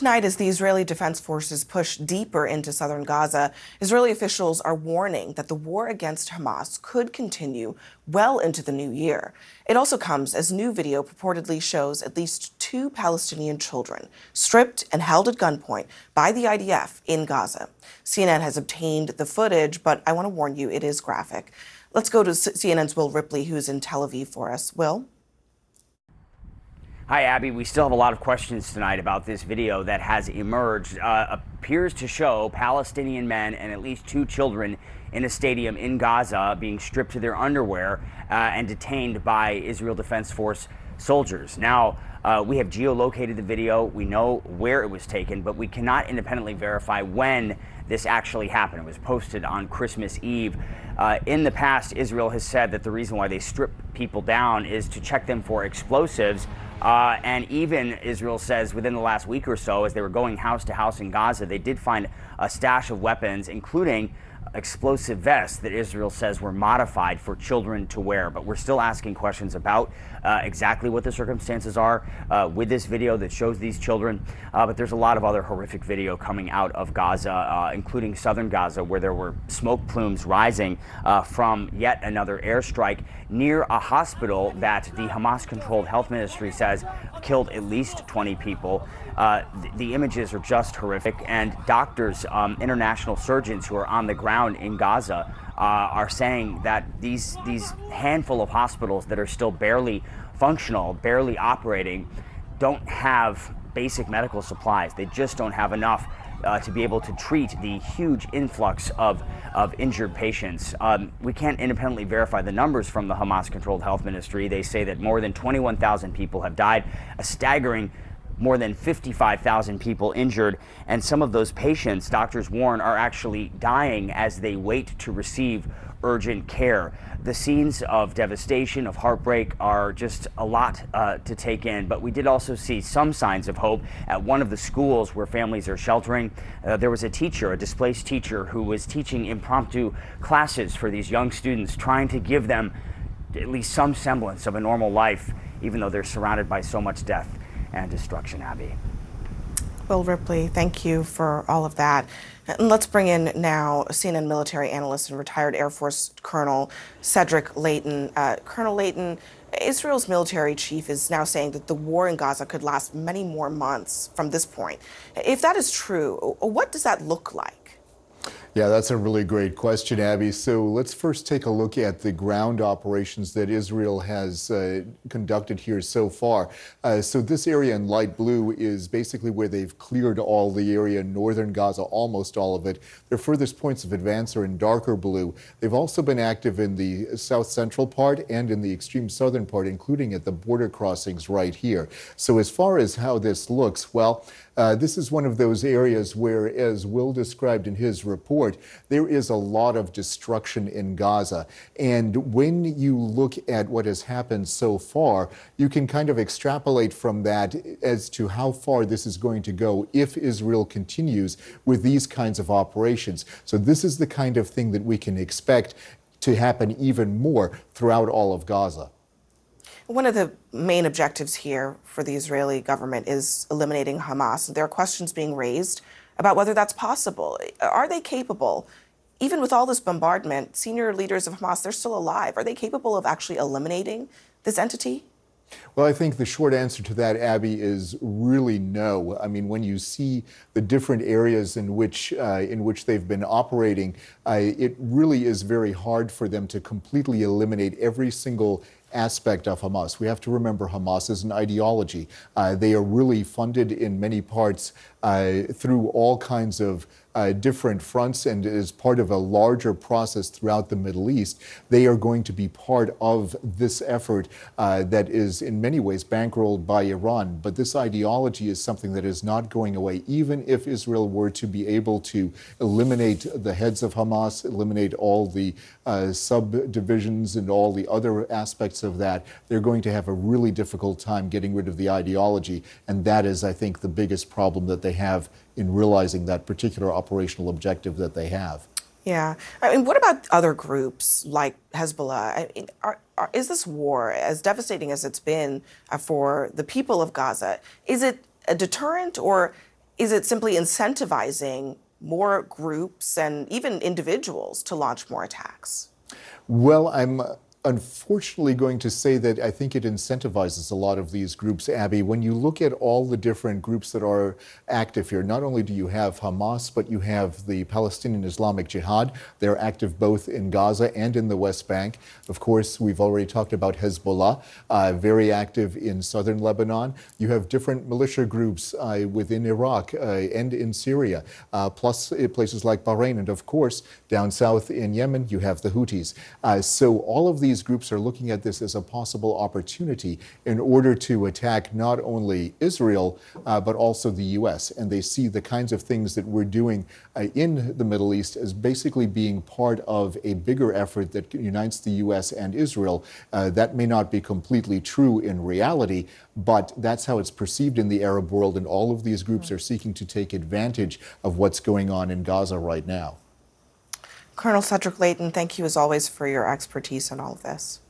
Tonight, as the Israeli Defense Forces push deeper into southern Gaza, Israeli officials are warning that the war against Hamas could continue well into the new year. It also comes as new video purportedly shows at least two Palestinian children stripped and held at gunpoint by the IDF in Gaza. CNN has obtained the footage, but I want to warn you, it is graphic. Let's go to CNN's Will Ripley, who's in Tel Aviv for us. Will? Hi, Abby. We still have a lot of questions tonight about this video that has emerged. Uh, appears to show Palestinian men and at least two children in a stadium in Gaza being stripped to their underwear uh, and detained by Israel Defense Force soldiers. Now, uh, we have geolocated the video. We know where it was taken, but we cannot independently verify when this actually happened. It was posted on Christmas Eve. Uh, in the past, Israel has said that the reason why they strip people down is to check them for explosives. Uh, and even Israel says within the last week or so, as they were going house to house in Gaza, they did find a stash of weapons, including explosive vests that Israel says were modified for children to wear. But we're still asking questions about uh, exactly what the circumstances are uh, with this video that shows these children. Uh, but there's a lot of other horrific video coming out of Gaza, uh, including southern Gaza, where there were smoke plumes rising uh, from yet another airstrike near a hospital that the Hamas controlled health ministry says killed at least 20 people. Uh, the, the, images are just horrific, and doctors, um, international surgeons who are on the ground in Gaza, uh, are saying that these these handful of hospitals that are still barely functional, barely operating, don't have basic medical supplies. They just don't have enough uh, to be able to treat the huge influx of, of injured patients. Um, we can't independently verify the numbers from the Hamas controlled health ministry. They say that more than 21,000 people have died, a staggering more than 55,000 people injured, and some of those patients, doctors warn, are actually dying as they wait to receive urgent care. The scenes of devastation, of heartbreak, are just a lot uh, to take in, but we did also see some signs of hope at one of the schools where families are sheltering. Uh, there was a teacher, a displaced teacher, who was teaching impromptu classes for these young students, trying to give them at least some semblance of a normal life, even though they're surrounded by so much death and destruction, Abby. Will Ripley, thank you for all of that. And let's bring in now CNN military analyst and retired Air Force Colonel Cedric Leighton. Uh, Colonel Leighton, Israel's military chief is now saying that the war in Gaza could last many more months from this point. If that is true, what does that look like? Yeah, that's a really great question, Abby. So let's first take a look at the ground operations that Israel has uh, conducted here so far. Uh, so this area in light blue is basically where they've cleared all the area in northern Gaza, almost all of it. Their furthest points of advance are in darker blue. They've also been active in the south central part and in the extreme southern part, including at the border crossings right here. So as far as how this looks, well, uh, this is one of those areas where, as Will described in his report, there is a lot of destruction in Gaza. And when you look at what has happened so far, you can kind of extrapolate from that as to how far this is going to go if Israel continues with these kinds of operations. So, this is the kind of thing that we can expect to happen even more throughout all of Gaza. One of the main objectives here for the Israeli government is eliminating Hamas. There are questions being raised about whether that's possible. Are they capable, even with all this bombardment, senior leaders of Hamas, they're still alive. Are they capable of actually eliminating this entity? Well, I think the short answer to that, Abby, is really no. I mean, when you see the different areas in which uh, in which they've been operating, uh, it really is very hard for them to completely eliminate every single aspect of Hamas. We have to remember Hamas is an ideology. Uh, they are really funded in many parts uh, through all kinds of uh, different fronts and is part of a larger process throughout the Middle East, they are going to be part of this effort uh, that is in many ways bankrolled by Iran. But this ideology is something that is not going away. Even if Israel were to be able to eliminate the heads of Hamas, eliminate all the uh, subdivisions and all the other aspects of that, they're going to have a really difficult time getting rid of the ideology. And that is, I think, the biggest problem that they have in realizing that particular operational objective that they have. Yeah. I mean, what about other groups like Hezbollah? I mean, are, are, is this war, as devastating as it's been uh, for the people of Gaza, is it a deterrent or Is it simply incentivizing more groups and even individuals to launch more attacks? Well, I'm unfortunately going to say that I think it incentivizes a lot of these groups, Abby. When you look at all the different groups that are active here, not only do you have Hamas, but you have the Palestinian Islamic Jihad. They're active both in Gaza and in the West Bank. Of course, we've already talked about Hezbollah, uh, very active in southern Lebanon. You have different militia groups uh, within Iraq uh, and in Syria, uh, plus uh, places like Bahrain. And of course, down south in Yemen, you have the Houthis. Uh, so all of these these groups are looking at this as a possible opportunity in order to attack not only Israel, uh, but also the U.S. And they see the kinds of things that we're doing uh, in the Middle East as basically being part of a bigger effort that unites the U.S. and Israel. Uh, that may not be completely true in reality, but that's how it's perceived in the Arab world. And all of these groups are seeking to take advantage of what's going on in Gaza right now. Colonel Cedric Leighton, thank you as always for your expertise in all of this.